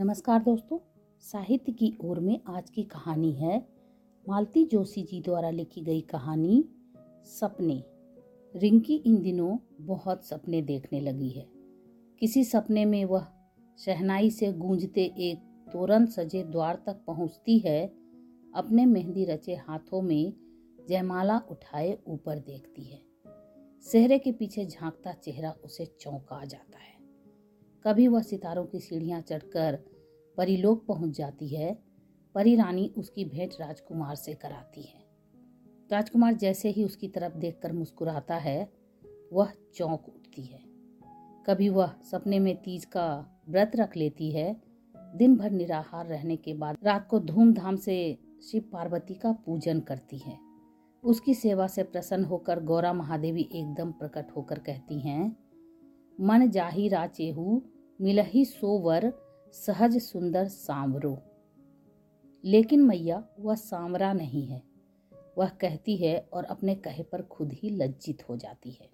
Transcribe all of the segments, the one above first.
नमस्कार दोस्तों, साहित्य की ओर में आज की कहानी है मालती जोशी जी द्वारा लिखी गई कहानी, सपने। रिंकी इन दिनों बहुत सपने देखने लगी है। किसी सपने में वह शहनाई से गूंजते एक तोरण सजे द्वार तक पहुँचती है, अपने मेहंदी रचे हाथों में जयमाला उठाए ऊपर देखती है। सेहरे के पीछे झांकता चेहरा उसे चौंका जाता है। कभी वह सितारों की सीढ़ियाँ चढ़कर परिलोक पहुँच जाती है, परी रानी उसकी भेंट राजकुमार से कराती है। राजकुमार जैसे ही उसकी तरफ़ देखकर मुस्कुराता है, वह चौंक उठती है। कभी वह सपने में तीज का व्रत रख लेती है, दिन भर निराहार रहने के बाद रात को धूमधाम से शिव पार्वती का पूजन करती है। उसकी सेवा से प्रसन्न होकर गौरा महादेवी एकदम प्रकट होकर कहती हैं मन जाही राचेहू, मिलही सोवर सहज सुंदर सांवरो। लेकिन मैया, वह सांवरा नहीं है। वह कहती है और अपने कहे पर खुद ही लज्जित हो जाती है।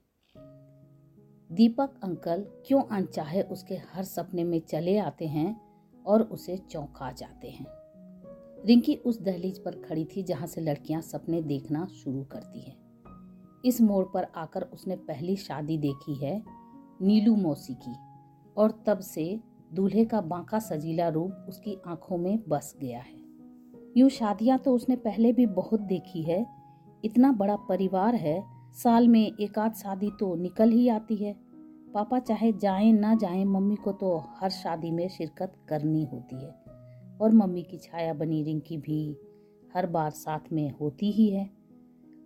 दीपक, अंकल, क्यों अनचाहे उसके हर सपने में चले आते हैं और उसे चौंका जाते हैं? रिंकी उस दहलीज पर खड़ी थी जहाँ से लड़कियाँ सपने देखना शुरू करती हैं। इस मोड़ पर आकर उसने पहली शादी देखी है नीलू मौसी की और तब से दूल्हे का बांका सजीला रूप उसकी आँखों में बस गया है। यूँ शादियाँ तो उसने पहले भी बहुत देखी है। इतना बड़ा परिवार है, साल में एक आध शादी तो निकल ही आती है। पापा चाहे जाएँ ना जाएँ, मम्मी को तो हर शादी में शिरकत करनी होती है। और मम्मी की छाया बनी रिंकी भी हर बार साथ में होती ही है।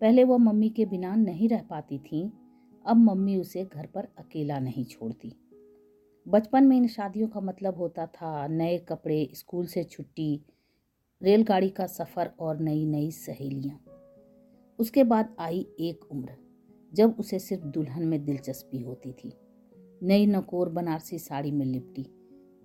पहले वह मम्मी के बिना नहीं रह पाती थी अब मम्मी उसे घर पर अकेला नहीं छोड़ती। बचपन में इन शादियों का मतलब होता था नए कपड़े, स्कूल से छुट्टी, रेलगाड़ी का सफ़र और नई नई सहेलियाँ। उसके बाद आई एक उम्र, जब उसे सिर्फ़ दुल्हन में दिलचस्पी होती थी। नई नकोर बनारसी साड़ी में लिपटी,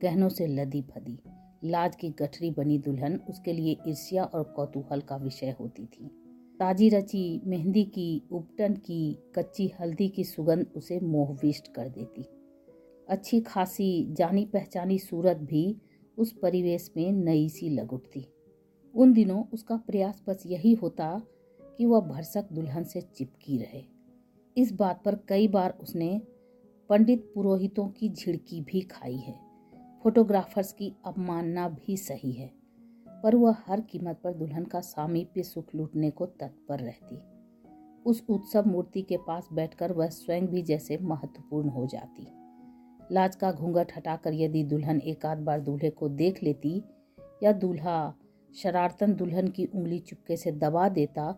गहनों से लदी फदी, लाज की गठरी बनी दुल्हन उसके लिए ईर्ष्या और कौतूहल का विषय होती थी। ताजी रची मेहंदी की, उपटन की, कच्ची हल्दी की सुगंध उसे मोहविष्ट कर देती। अच्छी खासी जानी पहचानी सूरत भी उस परिवेश में नई सी लग उठती। उन दिनों उसका प्रयास बस यही होता कि वह भरसक दुल्हन से चिपकी रहे। इस बात पर कई बार उसने पंडित पुरोहितों की झिड़की भी खाई है। फोटोग्राफर्स की अवमानना भी सही है। पर वह हर कीमत पर दुल्हन का सामीप्य सुख लूटने को तत्पर रहती। उस उत्सव मूर्ति के पास बैठकर वह स्वयं भी जैसे महत्वपूर्ण हो जाती। लाज का घूंघट हटाकर यदि दुल्हन एक आध बार दूल्हे को देख लेती या दूल्हा शरारतन दुल्हन की उंगली चुपके से दबा देता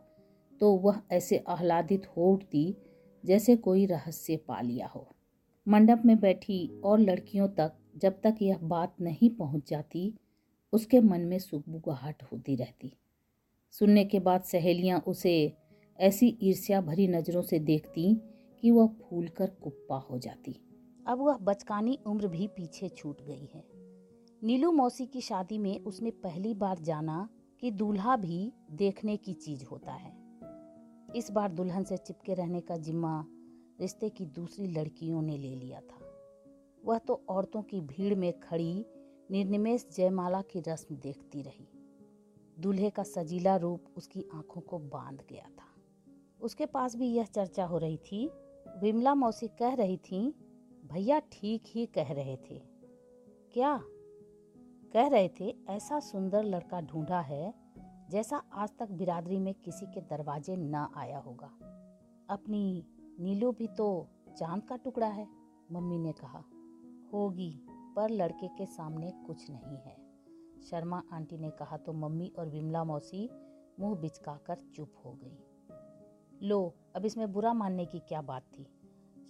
तो वह ऐसे आह्लादित हो उठती जैसे कोई रहस्य पा लिया हो। मंडप में बैठी और लड़कियों तक जब तक यह बात नहीं पहुँच जाती उसके मन में सुखबुगाहट होती रहती। सुनने के बाद सहेलियाँ उसे ऐसी ईर्ष्या भरी नज़रों से देखती कि वह फूल कर कुप्पा हो जाती। अब वह बचकानी उम्र भी पीछे छूट गई है। नीलू मौसी की शादी में उसने पहली बार जाना कि दूल्हा भी देखने की चीज़ होता है। इस बार दुल्हन से चिपके रहने का जिम्मा रिश्ते की दूसरी लड़कियों ने ले लिया था। वह तो औरतों की भीड़ में खड़ी निर्निमेश जयमाला की रस्म देखती रही। दूल्हे का सजीला रूप उसकी आँखों को बाँध गया था। उसके पास भी यह चर्चा हो रही थी। विमला मौसी कह रही थी, भैया ठीक ही कह रहे थे। क्या? कह रहे थे, ऐसा सुंदर लड़का ढूंढा है, जैसा आज तक बिरादरी में किसी के दरवाजे न आया होगा। अपनी नीलू भी तो चाँद का टुकड़ा है, मम्मी ने कहा। होगी। पर लड़के के सामने कुछ नहीं है। शर्मा आंटी ने कहा तो मम्मी और विमला मौसी मुँह बिचकाकर चुप हो गई। लो, अब इसमें बुरा मानने की क्या बात थी?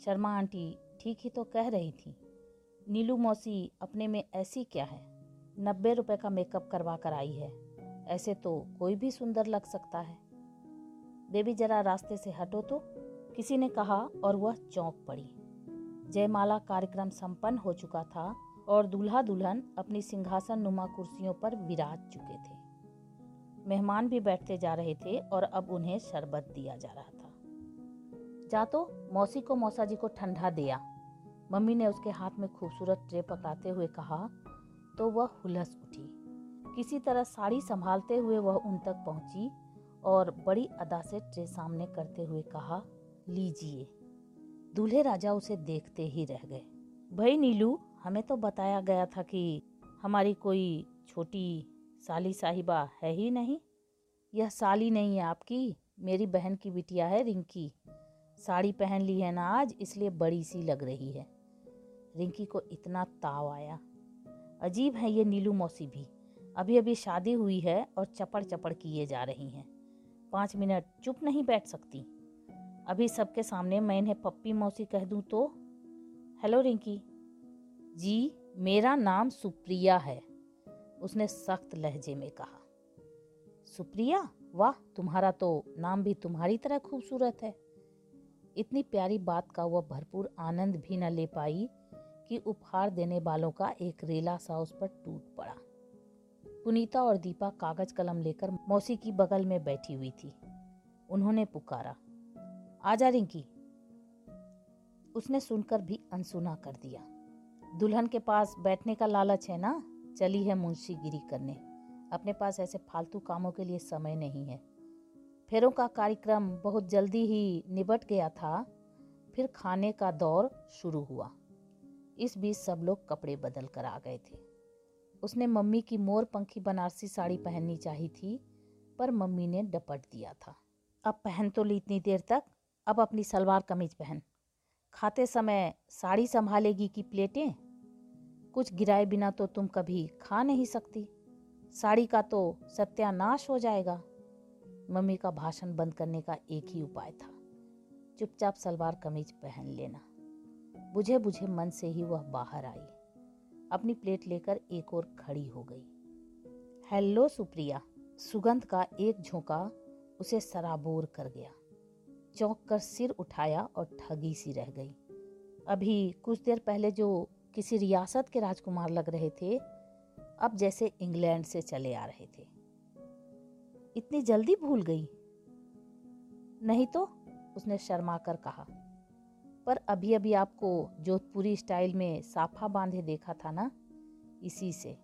शर्मा आंटी ठीक ही तो कह रही थी। नीलू मौसी, अपने में ऐसी क्या है? नब्बे रुपए का मेकअप करवा कर आई है। ऐसे तो कोई भी सुंदर लग सकता है। बेबी जरा रास्ते से हटो तो। किसी ने कहा और वह चौंक पड़ी। जयमाला कार्यक्रम संपन्न हो चुका था। और दूल्हा दुल्हन अपनी सिंहासन नुमा कुर्सियों पर विराज चुके थे। मेहमान भी बैठते जा रहे थे और अब उन्हें शरबत दिया जा रहा था। जा तो मौसी को मौसा जी को ठंडा दिया मम्मी ने उसके हाथ में खूबसूरत ट्रे पकड़ाते हुए कहा। तो वह हुलस उठी। किसी तरह साड़ी संभालते हुए वह उन तक पहुँची और बड़ी अदा से ट्रे सामने करते हुए कहा, लीजिए। दूल्हे राजा उसे देखते ही रह गए। भाई नीलू हमें तो बताया गया था कि हमारी कोई छोटी साली साहिबा है ही नहीं। यह साली नहीं है आपकी, मेरी बहन की बिटिया है रिंकी। साड़ी पहन ली है ना आज, इसलिए बड़ी सी लग रही है। रिंकी को इतना ताव आया। अजीब है ये नीलू मौसी भी। अभी अभी शादी हुई है और चपड़ चपड़ किए जा रही हैं। पाँच मिनट चुप नहीं बैठ सकती। अभी सबके सामने मैं इन्हें पप्पी मौसी कह दूँ तो? हेलो, रिंकी। जी, मेरा नाम सुप्रिया है। उसने सख्त लहजे में कहा। सुप्रिया, वाह, तुम्हारा तो नाम भी तुम्हारी तरह खूबसूरत है। इतनी प्यारी बात का वह भरपूर आनंद भी न ले पाई कि उपहार देने वालों का एक रेला सा उस पर टूट पड़ा। पुनीता और दीपा कागज़ कलम लेकर मौसी की बगल में बैठी हुई थी। उन्होंने पुकारा आजा रिंकी। उसने सुनकर भी अनसुना कर दिया। दुल्हन के पास बैठने का लालच है ना? चली है मुंशीगिरी करने। अपने पास ऐसे फालतू कामों के लिए समय नहीं है। फेरों का कार्यक्रम बहुत जल्दी ही निबट गया था। फिर खाने का दौर शुरू हुआ। इस बीच सब लोग कपड़े बदल कर आ गए थे। उसने मम्मी की मोर पंखी बनारसी साड़ी पहननी चाहिए थी, पर मम्मी ने डपट दिया था। अब पहन तो ली इतनी देर तक, अब अपनी सलवार कमीज पहन। खाते समय साड़ी संभालेगी कि प्लेटें? कुछ गिराए बिना तो तुम कभी खा नहीं सकती। साड़ी का तो सत्यानाश हो जाएगा। मम्मी का भाषण बंद करने का एक ही उपाय था। चुपचाप सलवार कमीज पहन लेना। बुझे बुझे मन से ही वह बाहर आई। अपनी प्लेट लेकर एक और खड़ी हो गई। हेलो सुप्रिया। सुगंध का एक झोंका उसे सराबोर कर गया। चौंक कर सिर उठाया और ठगी सी रह गई। अभी कुछ देर पहले जो किसी रियासत के राजकुमार लग रहे थे, अब जैसे इंग्लैंड से चले आ रहे थे। इतनी जल्दी भूल गई। नहीं तो उसने शर्मा कर कहा। पर अभी अभी आपको जोधपुरी स्टाइल में साफा बांधे देखा था ना? इसी से।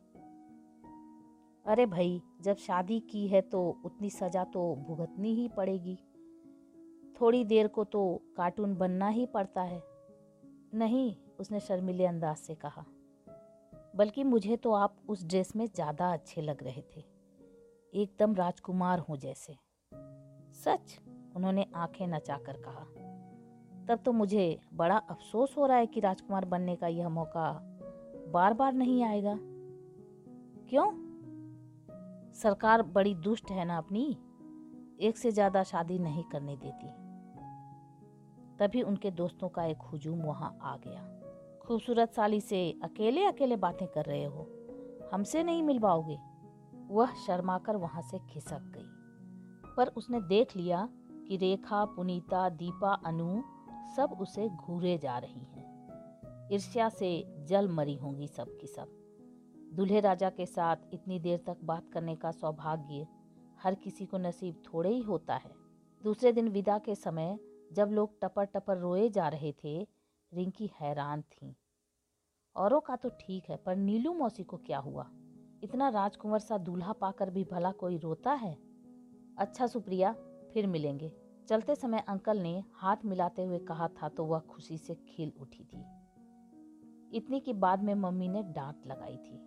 अरे भाई, जब शादी की है तो उतनी सजा तो भुगतनी ही पड़ेगी। थोड़ी देर को तो कार्टून बनना ही पड़ता है। नहीं उसने शर्मिले अंदाज से कहा, बल्कि मुझे तो आप उस ड्रेस में ज़्यादा अच्छे लग रहे थे, एकदम राजकुमार हूँ जैसे। सच? उन्होंने आँखें नचाकर कहा, तब तो मुझे बड़ा अफसोस हो रहा है कि राजकुमार बनने का यह मौका बार बार नहीं आएगा। क्यों? सरकार बड़ी दुष्ट है ना अपनी, एक से ज़्यादा शादी नहीं करने देती। तभी उनके दोस्तों का एक हुजूम वहाँ आ गया। खूबसूरत साली से अकेले अकेले बातें कर रहे हो। हमसे नहीं मिल पाओगे वह शर्माकर वहाँ से खिसक गई। पर उसने देख लिया कि रेखा, पुनीता, दीपा, अनु सब उसे घूरे जा रही हैं। ईर्ष्या से जल मरी होंगी सब की सब। दूल्हे राजा के साथ इतनी देर तक बात करने का सौभाग्य हर किसी को नसीब थोड़े ही होता है। दूसरे दिन विदा के समय जब लोग टपर टपर रोए जा रहे थे रिंकी हैरान थी। औरों का तो ठीक है, पर नीलू मौसी को क्या हुआ? इतना राजकुंवर सा दूल्हा पाकर भी भला कोई रोता है? अच्छा सुप्रिया, फिर मिलेंगे। चलते समय अंकल ने हाथ मिलाते हुए कहा था तो वह खुशी से खिल उठी थी। इतनी की बाद में मम्मी ने डांट लगाई थी।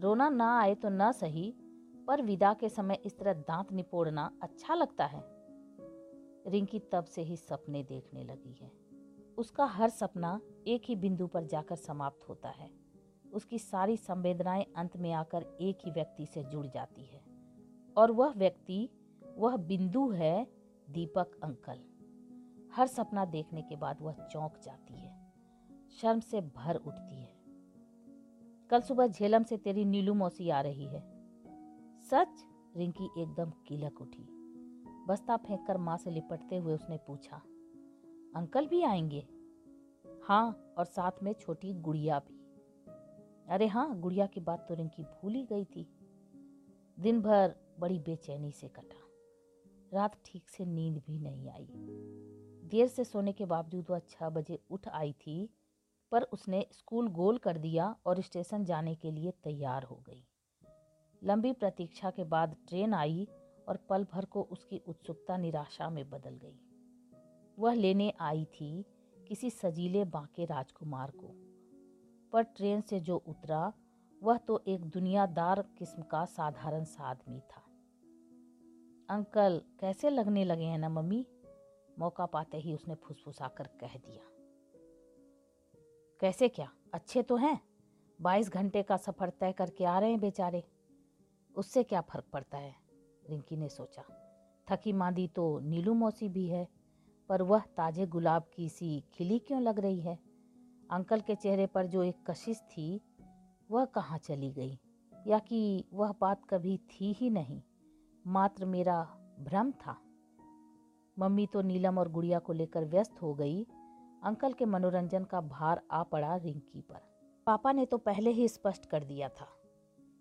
रोना ना आए तो ना सही, पर विदा के समय इस तरह दांत निपोड़ना अच्छा लगता है। रिंकी तब से ही सपने देखने लगी है। उसका हर सपना एक ही बिंदु पर जाकर समाप्त होता है। उसकी सारी संवेदनाएँ अंत में आकर एक ही व्यक्ति से जुड़ जाती है। और वह व्यक्ति, वह बिंदु है दीपक अंकल। हर सपना देखने के बाद वह चौंक जाती है। शर्म से भर उठती है। कल सुबह झेलम से तेरी नीलू मौसी आ रही है। सच? रिंकी एकदम किलक उठी। बस्ता फेंक कर माँ से लिपटते हुए उसने पूछा अंकल भी आएँगे। हाँ और साथ में छोटी गुड़िया भी। अरे हाँ गुड़िया की बात तो रिंकी भूल ही गई थी। दिन भर बड़ी बेचैनी से कटा। रात ठीक से नींद भी नहीं आई। देर से सोने के बावजूद वह छह बजे उठ आई थी, पर उसने स्कूल गोल कर दिया और स्टेशन जाने के लिए तैयार हो गई। लंबी प्रतीक्षा के बाद ट्रेन आई और पल भर को उसकी उत्सुकता निराशा में बदल गई। वह लेने आई थी किसी सजीले बांके राजकुमार को। पर ट्रेन से जो उतरा, वह तो एक दुनियादार किस्म का साधारण सा आदमी था। अंकल, कैसे लगने लगे हैं ना मम्मी? मौका पाते ही उसने फुसफुसा कर कह दिया। कैसे क्या? अच्छे तो हैं। बाईस घंटे का सफ़र तय करके आ रहे हैं बेचारे। उससे क्या फ़र्क पड़ता है? रिंकी ने सोचा। थकी मांदी तो नीलू मौसी भी है। पर वह ताजे गुलाब की सी खिली क्यों लग रही है? अंकल के चेहरे पर जो एक कशिश थी, वह कहाँ चली गई? या कि वह बात कभी थी ही नहीं, मात्र मेरा भ्रम था। मम्मी तो नीलम और गुड़िया को लेकर व्यस्त हो गई। अंकल के मनोरंजन का भार आ पड़ा रिंकी पर। पापा ने तो पहले ही स्पष्ट कर दिया था।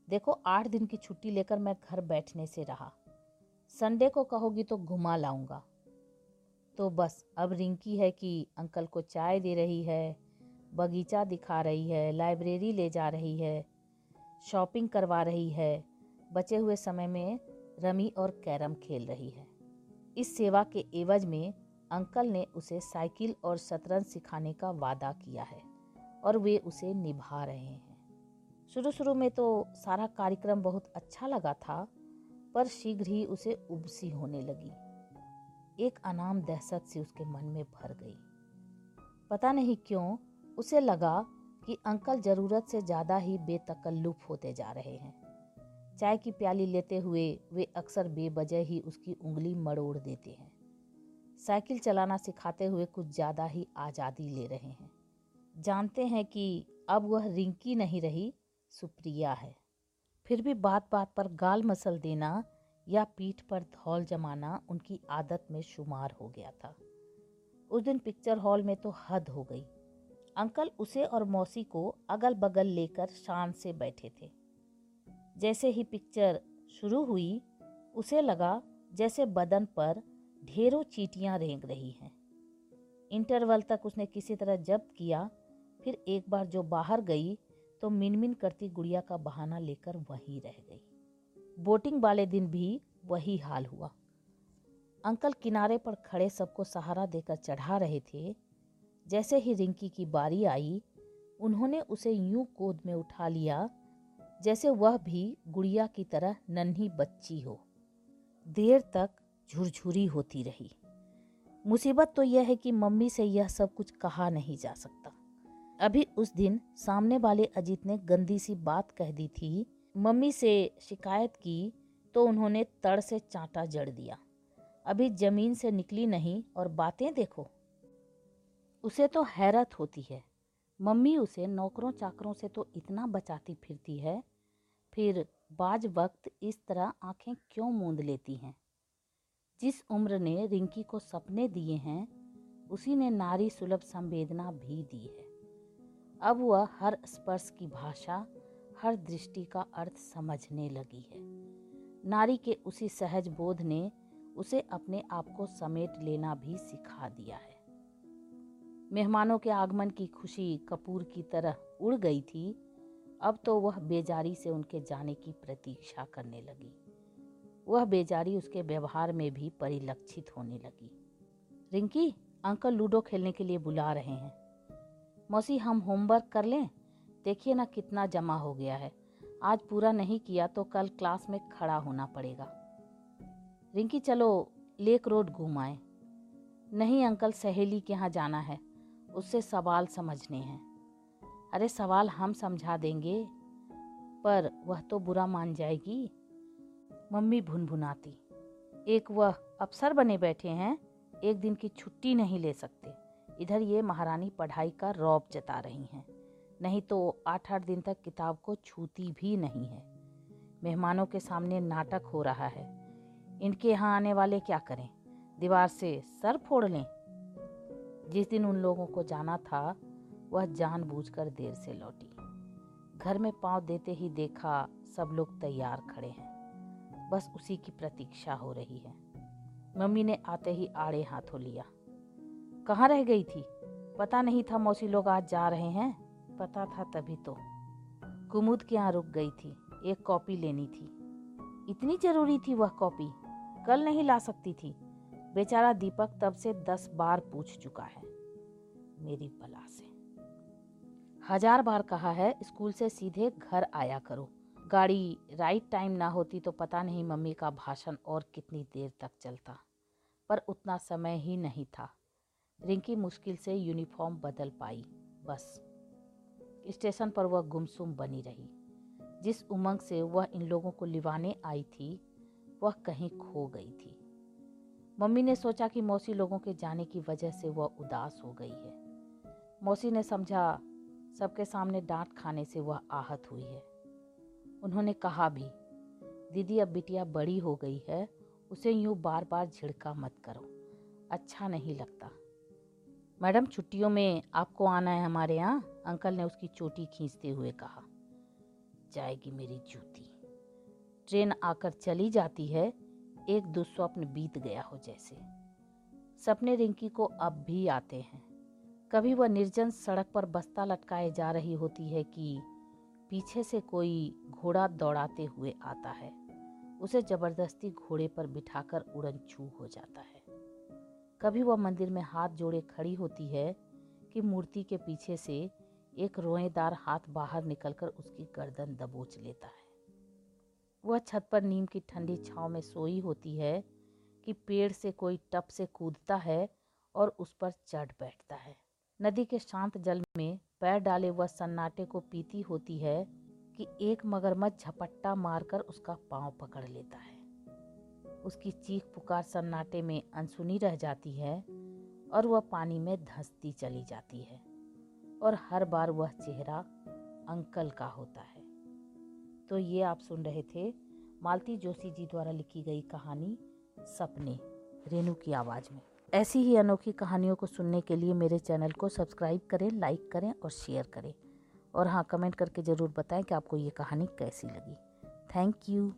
देखो, आठ दिन की छुट्टी लेकर मैं घर बैठने से रहा। संडे को कहोगी तो घुमा लाऊँगा। तो बस अब रिंकी है कि अंकल को चाय दे रही है, बगीचा दिखा रही है, लाइब्रेरी ले जा रही है, शॉपिंग करवा रही है, बचे हुए समय में रमी और कैरम खेल रही है। इस सेवा के एवज में अंकल ने उसे साइकिल और शतरंज सिखाने का वादा किया है और वे उसे निभा रहे हैं। शुरू शुरू में तो सारा कार्यक्रम बहुत अच्छा लगा था, पर शीघ्र ही उसे उबसी होने लगी। एक अनाम दहशत से उसके मन में भर गई। पता नहीं क्यों, उसे लगा कि अंकल ज़रूरत से ज़्यादा ही बेतकल्लुफ होते जा रहे हैं। चाय की प्याली लेते हुए वे अक्सर बेबजह ही उसकी उंगली मड़ोड़ देते हैं। साइकिल चलाना सिखाते हुए कुछ ज़्यादा ही आज़ादी ले रहे हैं। जानते हैं कि अब वह रिंकी नहीं रही, सुप्रिया है। फिर भी बात बात पर गाल मसल देना या पीठ पर धौल जमाना उनकी आदत में शुमार हो गया था। उस दिन पिक्चर हॉल में तो हद हो गई। अंकल उसे और मौसी को अगल बगल लेकर शान से बैठे थे। जैसे ही पिक्चर शुरू हुई, उसे लगा जैसे बदन पर ढेरों चीटियाँ रेंग रही हैं। इंटरवल तक उसने किसी तरह जब्त किया, फिर एक बार जो बाहर गई तो मिनमिन करती गुड़िया का बहाना लेकर वहीं रह गई। बोटिंग वाले दिन भी वही हाल हुआ। अंकल किनारे पर खड़े सबको सहारा देकर चढ़ा रहे थे। जैसे ही रिंकी की बारी आई, उन्होंने उसे यूँ गोद में उठा लिया जैसे वह भी गुड़िया की तरह नन्ही बच्ची हो। देर तक झुरझुरी होती रही। मुसीबत तो यह है कि मम्मी से यह सब कुछ कहा नहीं जा सकता। अभी उस दिन सामने वाले अजीत ने गंदी सी बात कह दी थी मम्मी से शिकायत की तो उन्होंने तड़ से चांटा जड़ दिया। अभी ज़मीन से निकली नहीं और बातें देखो। उसे तो हैरत होती है। मम्मी उसे नौकरों चाकरों से तो इतना बचाती फिरती है। फिर बाज वक्त इस तरह आँखें क्यों मूंद लेती हैं? जिस उम्र ने रिंकी को सपने दिए हैं, उसी ने नारी सुलभ संवेदना भी दी है। अब वह हर स्पर्श की भाषा हर दृष्टि का अर्थ समझने लगी है। नारी के उसी सहज बोध ने उसे अपने आप को समेट लेना भी सिखा दिया है। मेहमानों के आगमन की खुशी कपूर की तरह उड़ गई थी। अब तो वह बेजारी से उनके जाने की प्रतीक्षा करने लगी। वह बेजारी उसके व्यवहार में भी परिलक्षित होने लगी। रिंकी, अंकल लूडो खेलने के लिए बुला रहे हैं। मौसी, हम होमवर्क कर लें? देखिए ना कितना जमा हो गया है। आज पूरा नहीं किया तो कल क्लास में खड़ा होना पड़ेगा। रिंकी, चलो, लेक रोड घुमाएँ नहीं, अंकल, सहेली के यहाँ जाना है। उससे सवाल समझने हैं। अरे, सवाल हम समझा देंगे, पर वह तो बुरा मान जाएगी। मम्मी भुनभुनाती। एक वह अफसर बने बैठे हैं, एक दिन की छुट्टी नहीं ले सकते। इधर ये महारानी पढ़ाई का रौब जता रही हैं। नहीं तो आठ आठ दिन तक किताब को छूती भी नहीं है। मेहमानों के सामने नाटक हो रहा है। इनके यहाँ आने वाले क्या करें? दीवार से सर फोड़ लें? जिस दिन उन लोगों को जाना था, वह जानबूझकर देर से लौटी। घर में पाँव देते ही देखा सब लोग तैयार खड़े हैं। बस उसी की प्रतीक्षा हो रही है। मम्मी ने आते ही आड़े हाथों लिया। कहाँ रह गई थी? पता नहीं था मौसी लोग आज जा रहे हैं। पता था तभी तो। कुमुद के यहाँ रुक गई थी, एक कॉपी लेनी थी। इतनी ज़रूरी थी वह कॉपी, कल नहीं ला सकती थी। बेचारा दीपक तब से दस बार पूछ चुका है। मेरी बला से। हज़ार बार कहा है, स्कूल से सीधे घर आया करो। गाड़ी राइट टाइम ना होती तो पता नहीं मम्मी का भाषण और कितनी देर तक चलता। पर उतना समय ही नहीं था। रिंकी मुश्किल से यूनिफॉर्म बदल पाई, बस। स्टेशन पर वह गुमसुम बनी रही। जिस उमंग से वह इन लोगों को लिवाने आई थी, वह कहीं खो गई थी। मम्मी ने सोचा कि मौसी लोगों के जाने की वजह से वह उदास हो गई है। मौसी ने समझा, सबके सामने डांट खाने से वह आहत हुई है। उन्होंने कहा भी, दीदी, अब बिटिया बड़ी हो गई है, उसे यूँ बार बार झिड़का मत करो। अच्छा नहीं लगता। मैडम, छुट्टियों में आपको आना है हमारे यहाँ। अंकल ने उसकी चोटी खींचते हुए कहा, जाएगी मेरी जूती। ट्रेन आकर चली जाती है, एक दुस्वप्न बीत गया हो जैसे। सपने रिंकी को अब भी आते हैं। कभी वह निर्जन सड़क पर बस्ता लटकाए जा रही होती है कि पीछे से कोई घोड़ा दौड़ाते हुए आता है। उसे ज़बरदस्ती घोड़े पर बिठाकर उड़न छू हो जाता है। कभी वह मंदिर में हाथ जोड़े खड़ी होती है कि मूर्ति के पीछे से एक रोएदार हाथ बाहर निकलकर उसकी गर्दन दबोच लेता है। वह छत पर नीम की ठंडी छांव में सोई होती है कि पेड़ से कोई टप से कूदता है और उस पर चढ़ बैठता है। नदी के शांत जल में पैर डाले वह सन्नाटे को पीती होती है कि एक मगरमच्छ झपट्टा मारकर उसका पाँव पकड़ लेता है। उसकी चीख पुकार सन्नाटे में अनसुनी रह जाती है और वह पानी में धंसती चली जाती है और हर बार वह चेहरा अंकल का होता है। तो ये आप सुन रहे थे मालती जोशी जी द्वारा लिखी गई कहानी सपने रेनू की आवाज़ में। ऐसी ही अनोखी कहानियों को सुनने के लिए मेरे चैनल को सब्सक्राइब करें, लाइक करें और शेयर करें। और हाँ कमेंट करके ज़रूर बताएँ कि आपको ये कहानी कैसी लगी। Thank you.